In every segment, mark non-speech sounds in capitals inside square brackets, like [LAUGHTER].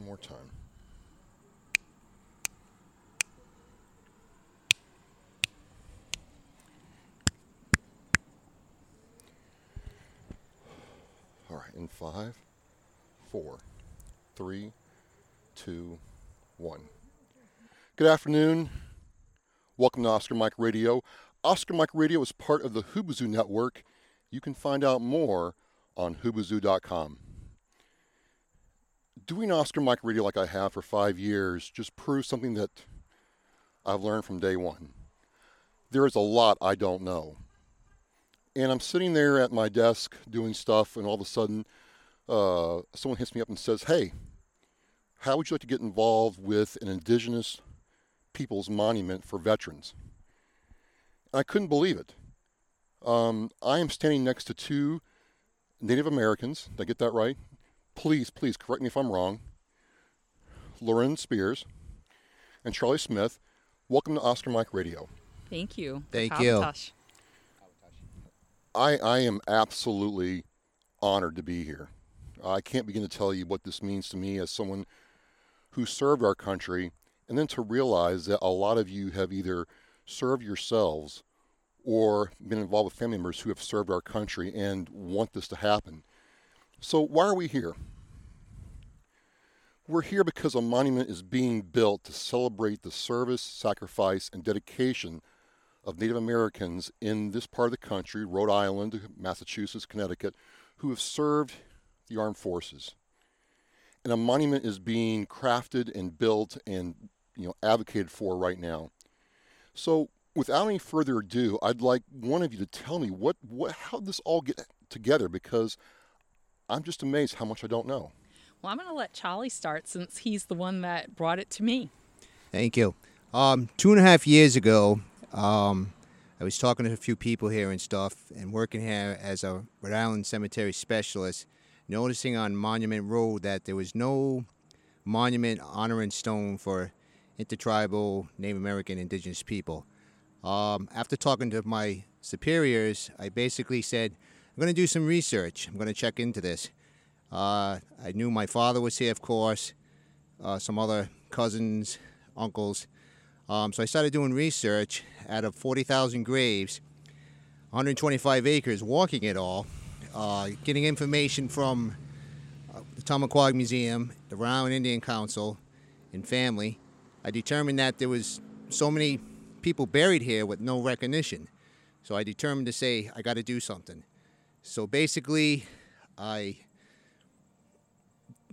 one more time. All right, in five, four, three, two, one. Good afternoon. Welcome to Oscar Mike Radio. Oscar Mike Radio is part of the Hubazoo Network. You can find out more on hubazoo.com. Doing Oscar Mike Radio like I have for five years just proves something that I've learned from day one. There is a lot I don't know. And I'm sitting there at my desk doing stuff, and all of a sudden, uh, someone hits me up and says, Hey, how would you like to get involved with an indigenous people's monument for veterans? And I couldn't believe it. Um, I am standing next to two Native Americans. Did I get that right? Please, please correct me if I'm wrong. Lauren Spears and Charlie Smith. Welcome to Oscar Mike Radio. Thank you. Thank you. Kavatosh. I, I am absolutely honored to be here. I can't begin to tell you what this means to me as someone who served our country, and then to realize that a lot of you have either served yourselves or been involved with family members who have served our country and want this to happen. So, why are we here? We're here because a monument is being built to celebrate the service, sacrifice, and dedication of Native Americans in this part of the country, Rhode Island, Massachusetts, Connecticut, who have served the armed forces. And a monument is being crafted and built and you know advocated for right now. So without any further ado, I'd like one of you to tell me what, what how did this all get together because I'm just amazed how much I don't know. Well, I'm going to let Charlie start since he's the one that brought it to me. Thank you. Um, two and a half years ago, um, I was talking to a few people here and stuff, and working here as a Rhode Island cemetery specialist, noticing on Monument Road that there was no monument honoring stone for intertribal Native American indigenous people. Um, after talking to my superiors, I basically said, I'm going to do some research. I'm going to check into this. Uh, I knew my father was here, of course, uh, some other cousins, uncles. Um, so I started doing research out of 40,000 graves, 125 acres, walking it all, uh, getting information from uh, the Tomaquag Museum, the Rhode Island Indian Council, and family. I determined that there was so many people buried here with no recognition. So I determined to say, I got to do something. So basically, I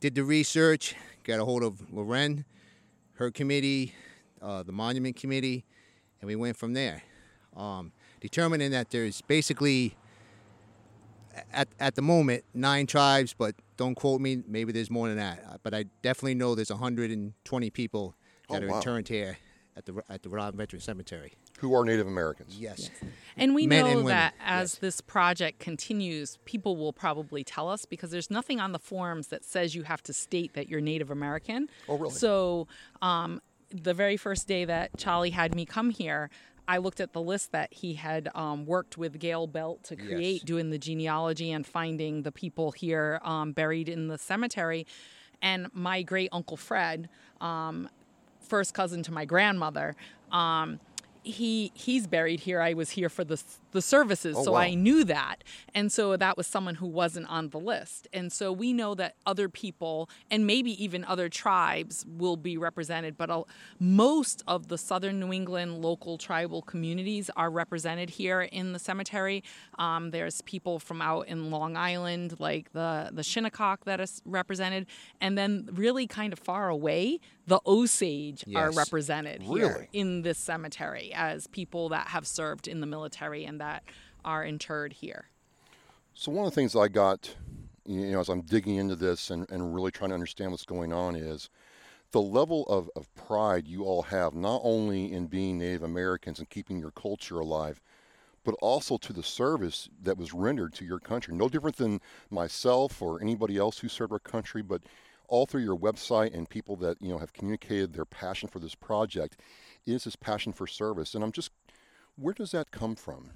did the research, got a hold of Loren, her committee, uh, the monument committee, and we went from there. Um, determining that there's basically, at, at the moment, nine tribes, but don't quote me, maybe there's more than that. Uh, But I definitely know there's 120 people that Oh, are wow. interned here at the, at the Rhode Island Veteran Cemetery. Who are Native Americans? Yes. And we Men know and that as yes. this project continues, people will probably tell us because there's nothing on the forms that says you have to state that you're Native American. Oh, really? So, um, the very first day that Charlie had me come here, I looked at the list that he had um, worked with Gail Belt to create, Yes. doing the genealogy and finding the people here um, buried in the cemetery. And my great uncle Fred, um, first cousin to my grandmother. Um, he he's buried here. I was here for the the services, Oh, so wow. I knew that, and so that was someone who wasn't on the list. And so we know that other people and maybe even other tribes will be represented, but a, most of the Southern New England local tribal communities are represented here in the cemetery. Um, there's people from out in Long Island, like the the Shinnecock that is represented, and then really kind of far away, the Osage are represented Really? here in this cemetery as people that have served in the military and that are interred here. So one of the things I got, you know, as I'm digging into this and, and really trying to understand what's going on is the level of, of pride you all have, not only in being Native Americans and keeping your culture alive, but also to the service that was rendered to your country. No different than myself or anybody else who served our country, but all through your website and people that, you know, have communicated their passion for this project is this passion for service. And I'm just, where does that come from?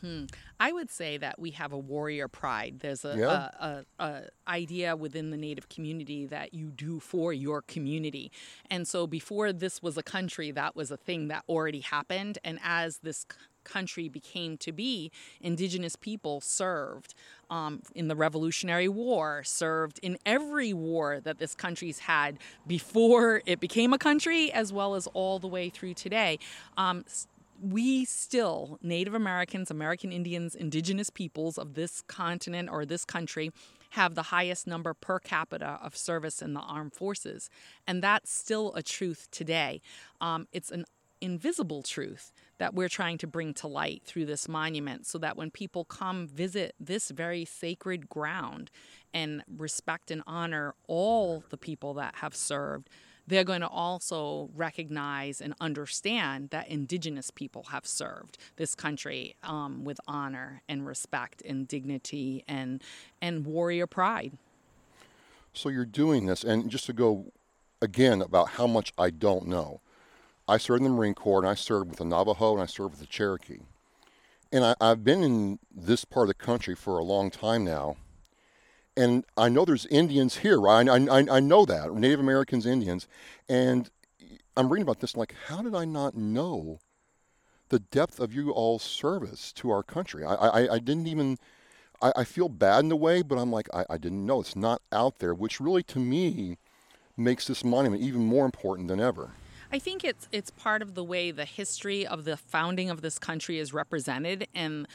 Hmm. I would say that we have a warrior pride. There's a, Yeah. a, a, a idea within the Native community that you do for your community, and so before this was a country, that was a thing that already happened. And as this country became to be, Indigenous people served um, in the Revolutionary War, served in every war that this country's had before it became a country, as well as all the way through today. Um, we still, Native Americans, American Indians, indigenous peoples of this continent or this country, have the highest number per capita of service in the armed forces. And that's still a truth today. Um, it's an invisible truth that we're trying to bring to light through this monument so that when people come visit this very sacred ground and respect and honor all the people that have served, they're going to also recognize and understand that indigenous people have served this country um, with honor and respect and dignity and and warrior pride. So you're doing this, and just to go again about how much I don't know. I served in the Marine Corps, and I served with the Navajo, and I served with the Cherokee. And I, I've been in this part of the country for a long time now, and I know there's Indians here, right? I, I, I know that Native Americans, Indians, and I'm reading about this. Like, how did I not know the depth of you all's service to our country? I, I, I didn't even. I, I feel bad in a way, but I'm like, I, I didn't know. It's not out there, which really, to me, makes this monument even more important than ever. I think it's it's part of the way the history of the founding of this country is represented and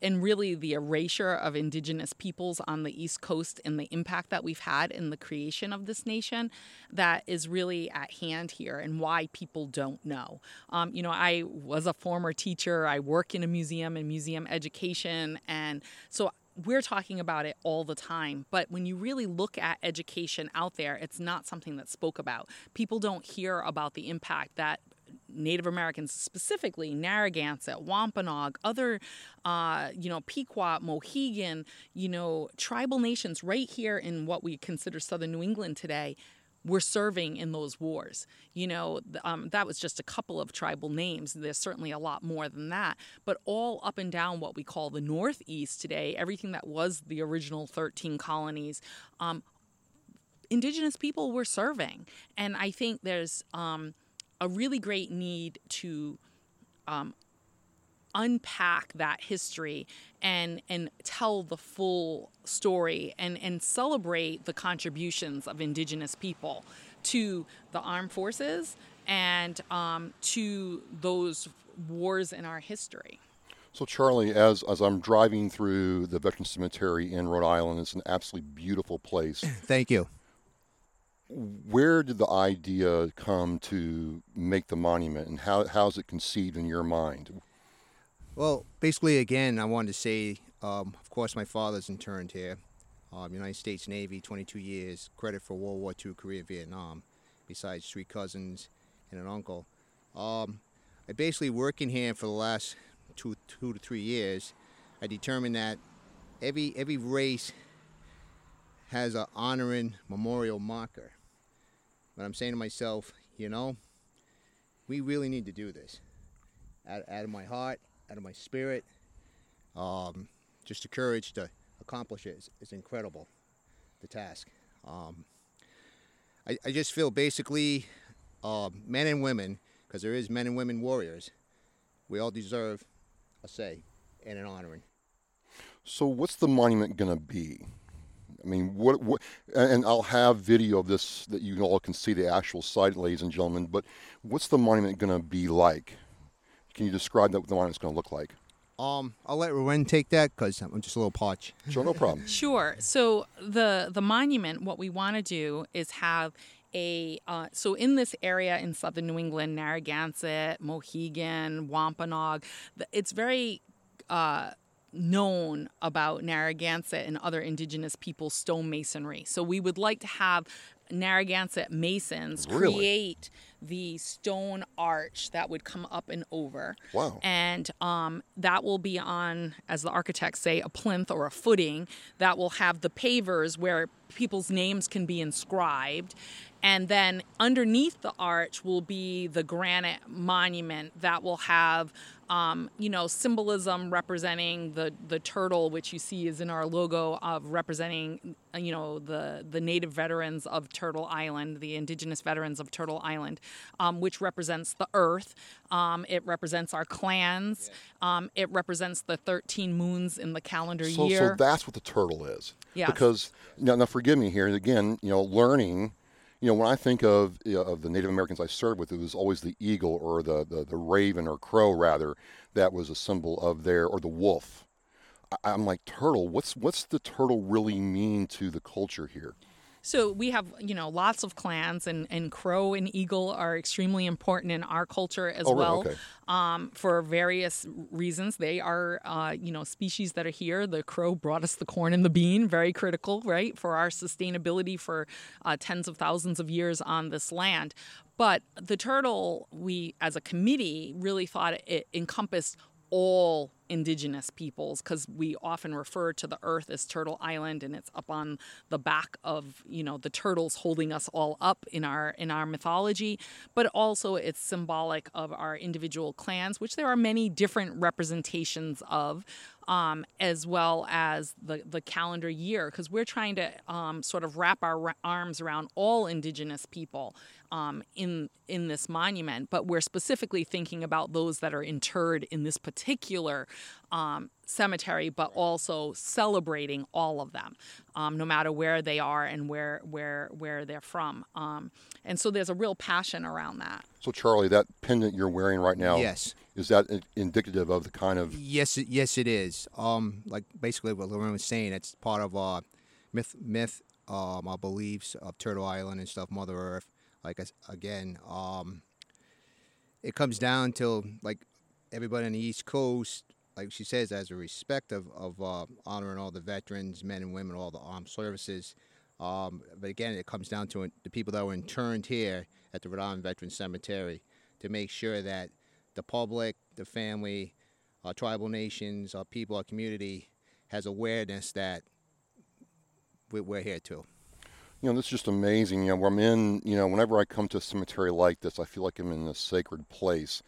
and really the erasure of indigenous peoples on the east coast and the impact that we've had in the creation of this nation that is really at hand here and why people don't know. Um, you know i was a former teacher. I work in a museum and museum education. And so we're talking about it all the time, but when you really look at education out there, it's not something that's spoke about. People don't hear about the impact that Native Americans, specifically Narragansett, Wampanoag, other, uh, you know, Pequot, Mohegan, you know, tribal nations right here in what we consider southern New England today were serving in those wars. You know, um, that was just a couple of tribal names. There's certainly a lot more than that. But all up and down what we call the Northeast today, everything that was the original 13 colonies, um, indigenous people were serving. And I think there's um, a really great need to unpack that history and and tell the full story and and celebrate the contributions of indigenous people to the armed forces and um, to those wars in our history. So, Charlie, as, as I'm driving through the Veteran Cemetery in Rhode Island, it's an absolutely beautiful place. [CLEARS THROAT] Thank you. Where did the idea come to make the monument, and how, how's it conceived in your mind? Well, basically, again, I wanted to say, um, of course, my father's interned here, um, United States Navy, 22 years, credit for World War II, Korea, Vietnam, besides three cousins and an uncle. Um, I basically working here for the last two, two to three years. I determined that every every race has an honoring memorial marker. But I'm saying to myself, you know, we really need to do this out, out of my heart, out of my spirit. Um, just the courage to accomplish it is, is incredible, the task. Um, I, I just feel basically uh, men and women, because there is men and women warriors, we all deserve a say and an honoring. So, what's the monument going to be? I mean, what, what, and I'll have video of this that you all can see the actual site, ladies and gentlemen, but what's the monument going to be like? Can you describe that, what the monument's going to look like? Um, I'll let Rowan take that because I'm just a little parched. Sure, no problem. [LAUGHS] Sure. So the the monument, what we want to do is have a uh, so in this area in southern New England, Narragansett, Mohegan, Wampanoag, it's very uh, known about Narragansett and other indigenous people's stonemasonry. So we would like to have Narragansett Masons Really? create the stone arch that would come up and over. Wow. And um, that will be on, as the architects say, a plinth or a footing that will have the pavers where people's names can be inscribed. And then underneath the arch will be the granite monument that will have, um, you know, symbolism representing the, the turtle, which you see is in our logo of representing, you know, the, the native veterans of Turtle Island, the indigenous veterans of Turtle Island, um, which represents the earth. Um, it represents our clans. Um, it represents the 13 moons in the calendar So, year. so that's what the turtle is. Yes. Because now, now, forgive me here again. You know, learning. You know, when I think of you know, of the Native Americans I served with, it was always the eagle or the, the, the raven or crow rather that was a symbol of their or the wolf. I, I'm like turtle. What's what's the turtle really mean to the culture here? So we have, you know, lots of clans, and, and crow and eagle are extremely important in our culture as Oh, well. Okay. Um, for various reasons, they are, uh, you know, species that are here. The crow brought us the corn and the bean, very critical, right, for our sustainability for uh, tens of thousands of years on this land. But the turtle, we as a committee really thought it encompassed all indigenous peoples because we often refer to the earth as turtle island and it's up on the back of you know the turtles holding us all up in our in our mythology. But also it's symbolic of our individual clans which there are many different representations of um, as well as the, the calendar year, because we're trying to um, sort of wrap our ra- arms around all Indigenous people um, in in this monument. But we're specifically thinking about those that are interred in this particular um, cemetery, but also celebrating all of them, um, no matter where they are and where where where they're from. Um, and so there's a real passion around that. So, Charlie, that pendant you're wearing right now, Yes. Is that indicative of the kind of Yes, yes, it is. Um, like basically what Lauren was saying, it's part of uh, myth, myth, um, our beliefs of Turtle Island and stuff, Mother Earth. Like again, um, it comes down to like everybody on the East Coast, like she says, as a respect of of uh, honoring all the veterans, men and women, all the armed services. Um, but again, it comes down to the people that were interned here at the Rhode Island Veterans Cemetery to make sure that the public, the family, our tribal nations, our people, our community has awareness that we- we're here too. you know, this is just amazing. You know, I'm in, you know, whenever I come to a cemetery like this, I feel like I'm in a sacred place.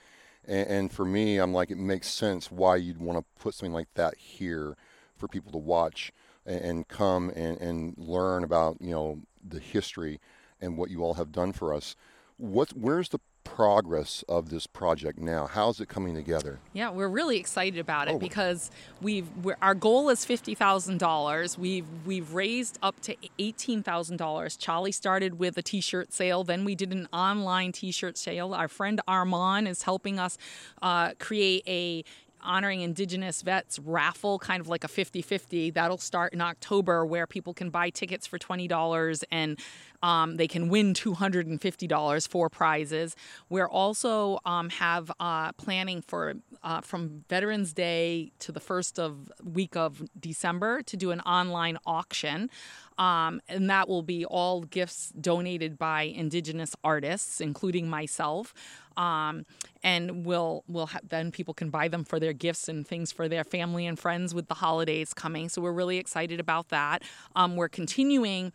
And, and for me, I'm like, it makes sense why you'd want to put something like that here for people to watch and, and come and, and learn about, you know, the history and what you all have done for us. What, where's the progress of this project now? How's it coming together? Yeah, we're really excited about it Oh. because we've we're, our goal is fifty thousand dollars. We've we've raised up to eighteen thousand dollars. Charlie started with a T-shirt sale, then we did an online T-shirt sale. Our friend Armand is helping us uh, create a honoring indigenous vets raffle kind of like a 50-50 that'll start in october where people can buy tickets for $20 and um, they can win $250 for prizes we're also um, have uh, planning for uh, from veterans day to the first of week of december to do an online auction um, and that will be all gifts donated by indigenous artists including myself um, and we'll we'll ha- then people can buy them for their gifts and things for their family and friends with the holidays coming. So we're really excited about that. Um, we're continuing.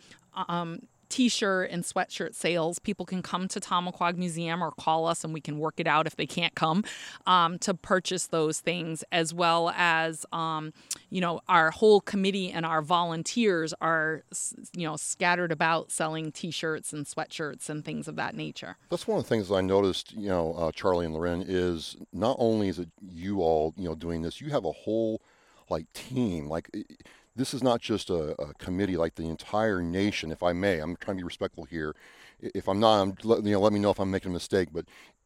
Um, T-shirt and sweatshirt sales. People can come to Tomaquag Museum or call us, and we can work it out if they can't come um, to purchase those things, as well as um, you know our whole committee and our volunteers are you know scattered about selling T-shirts and sweatshirts and things of that nature. That's one of the things I noticed, you know, uh, Charlie and Loren, is not only is it you all, you know, doing this, you have a whole like team. Like this is not just a, a committee, like the entire nation, if I may. I'm trying to be respectful here. If I'm not, I'm, you know, let me know if I'm making a mistake. But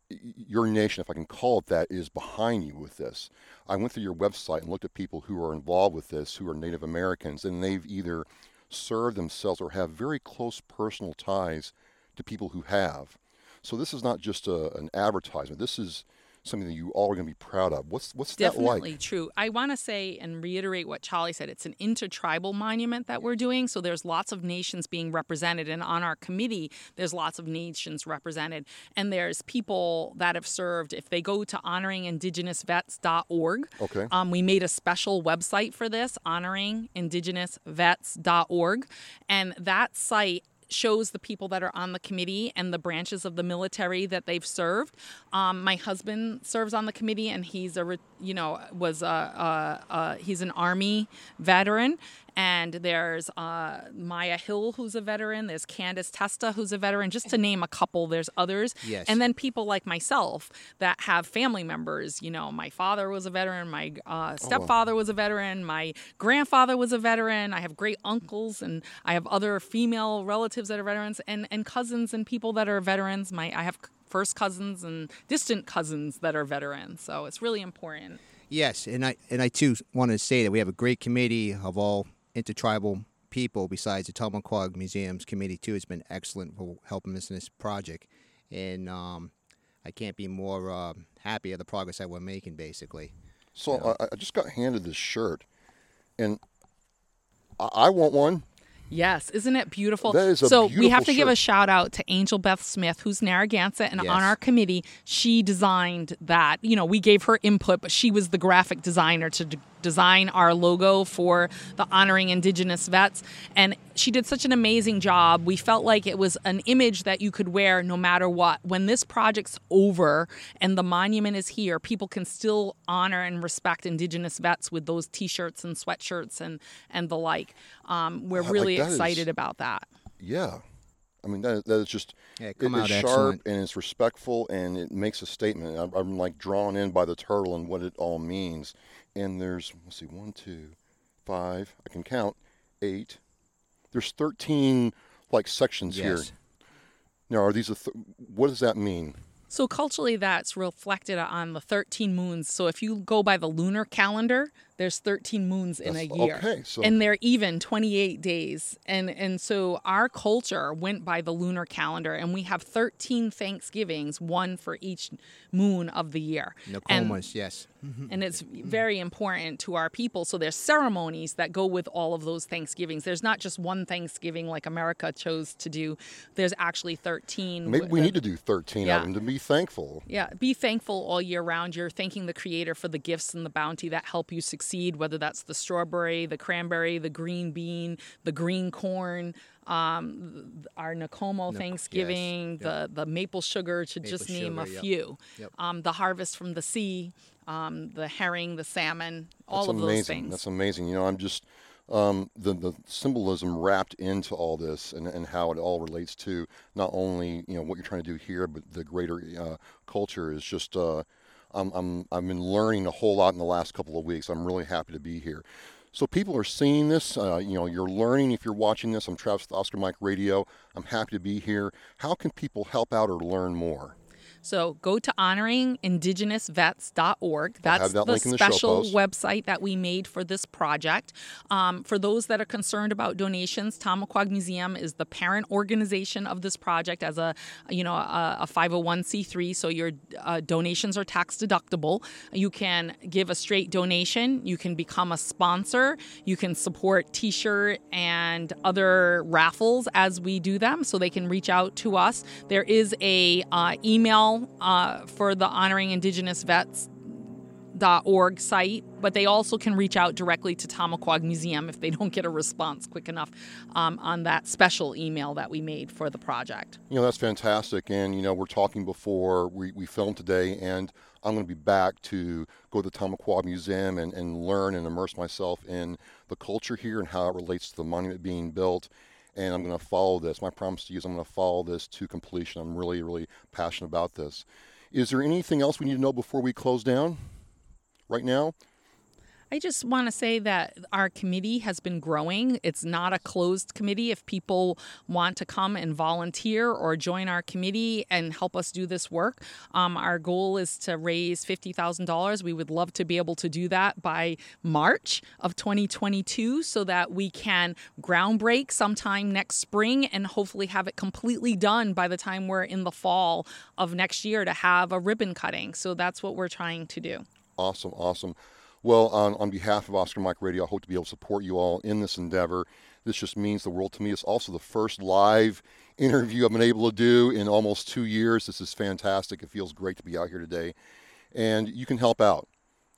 your nation, if I can call it that, is behind you with this. I went through your website and looked at people who are involved with this, who are Native Americans, and they've either served themselves or have very close personal ties to people who have. So this is not just a, an advertisement. This is something that you all are going to be proud of. What's what's Definitely that like? true. I want to say and reiterate what Charlie said. It's an intertribal monument that we're doing. So there's lots of nations being represented. And on our committee, there's lots of nations represented. And there's people that have served. If they go to honoringindigenousvets.org, Okay. um, we made a special website for this, honoringindigenousvets.org. And that site shows the people that are on the committee and the branches of the military that they've served. Um, my husband serves on the committee, and he's a you know was a, a, a he's an army veteran. And there's uh, Maya Hill, who's a veteran. There's Candace Testa, who's a veteran, just to name a couple. There's others. Yes. And then people like myself that have family members. You know, my father was a veteran. My uh, stepfather was a veteran. My grandfather was a veteran. I have great uncles, and I have other female relatives that are veterans, and and cousins and people that are veterans. My I have first cousins and distant cousins that are veterans. So it's really important. Yes, and I and I too want to say that we have a great committee of all intertribal people. Besides the Tomaquag Museums committee too, has been excellent for helping us in this project, and um, I can't be more uh, happy of the progress that we're making. Basically, So I, I just got handed this shirt, and I, I want one. Yes, isn't it beautiful? That is a so we have beautiful to give a shout out to Angel Beth Smith, who's Narragansett, and Yes. on our committee, she designed that. You know, we gave her input, but she was the graphic designer to d- design our logo for the honoring Indigenous vets, and she did such an amazing job. We felt like it was an image that you could wear no matter what. When this project's over and the monument is here, people can still honor and respect Indigenous vets with those T-shirts and sweatshirts and and the like. Um, we're really is- excited about that. Yeah. I mean that, that is just Yeah, it- come it's sharp excellent. and it's respectful and it makes a statement. I'm, I'm like drawn in by the turtle and what it all means. And there's let's see, one, two, five. I can count eight. There's 13 like sections here. Yes. Now, are these a th- what does that mean? So culturally, that's reflected on the 13 moons. So if you go by the lunar calendar, there's 13 moons in a year, okay, so- and they're even 28 days. And and so our culture went by the lunar calendar, and we have 13 Thanksgivings, one for each moon of the year. And- yes. [LAUGHS] and it's very important to our people. So there's ceremonies that go with all of those Thanksgivings. There's not just one Thanksgiving like America chose to do. There's actually 13. Maybe we uh, need to do 13 Yeah. of them to be thankful. yeah, be thankful all year round. You're thanking the Creator for the gifts and the bounty that help you succeed, whether that's the strawberry, the cranberry, the green bean, the green corn, um, our Nakomo Thanksgiving, the, the maple sugar, to just name a sugar, yep. few. Yep. Um, the harvest from the sea, um, the herring, the salmon, all That's of those amazing. things. That's amazing. You know, I'm just um, the the symbolism wrapped into all this and, and how it all relates to not only you know what you're trying to do here, but the greater uh, culture is just. Uh, I'm, I'm I've been learning a whole lot in the last couple of weeks. I'm really happy to be here. So people are seeing this. Uh, you know, you're learning if you're watching this. I'm Travis with Oscar Mike Radio. I'm happy to be here. How can people help out or learn more? So go to honoringindigenousvets.org. That's that the in the special website that we made for this project. Um, for those that are concerned about donations, Tomaquag Museum is the parent organization of this project as a you know a, a 501c3. So your uh, donations are tax deductible. You can give a straight donation. You can become a sponsor. You can support T-shirt and other raffles as we do them, so they can reach out to us. There is a uh, email uh, for the honoring Indigenous vets org site, but they also can reach out directly to Tomaquag Museum if they don't get a response quick enough um, on that special email that we made for the project. You know, that's fantastic. And, you know, we're talking before we, we filmed today, and I'm going to be back to go to the Tomaquag Museum and, and learn and immerse myself in the culture here and how it relates to the monument being built. And I'm going to follow this. My promise to you is I'm going to follow this to completion. I'm really, really passionate about this. Is there anything else we need to know before we close down right now? I just want to say that our committee has been growing. It's not a closed committee. If people want to come and volunteer or join our committee and help us do this work, um, our goal is to raise $50,000. We would love to be able to do that by March of 2022 so that we can ground break sometime next spring and hopefully have it completely done by the time we're in the fall of next year to have a ribbon cutting. So that's what we're trying to do. Awesome, awesome. Well, on, on behalf of Oscar Mike Radio, I hope to be able to support you all in this endeavor. This just means the world to me. It's also the first live interview I've been able to do in almost two years. This is fantastic. It feels great to be out here today. And you can help out.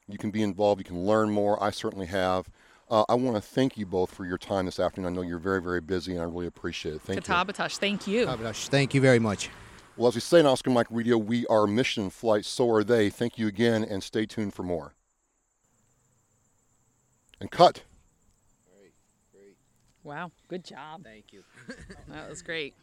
You can be involved. You can learn more. I certainly have. Uh, I want to thank you both for your time this afternoon. I know you're very, very busy, and I really appreciate it. Thank you. Katabatash, thank you. Katabatash, thank you very much. Well, as we say in Oscar Mike Radio, we are mission flight. So are they. Thank you again, and stay tuned for more and cut. Wow, good job. Thank you. that was great.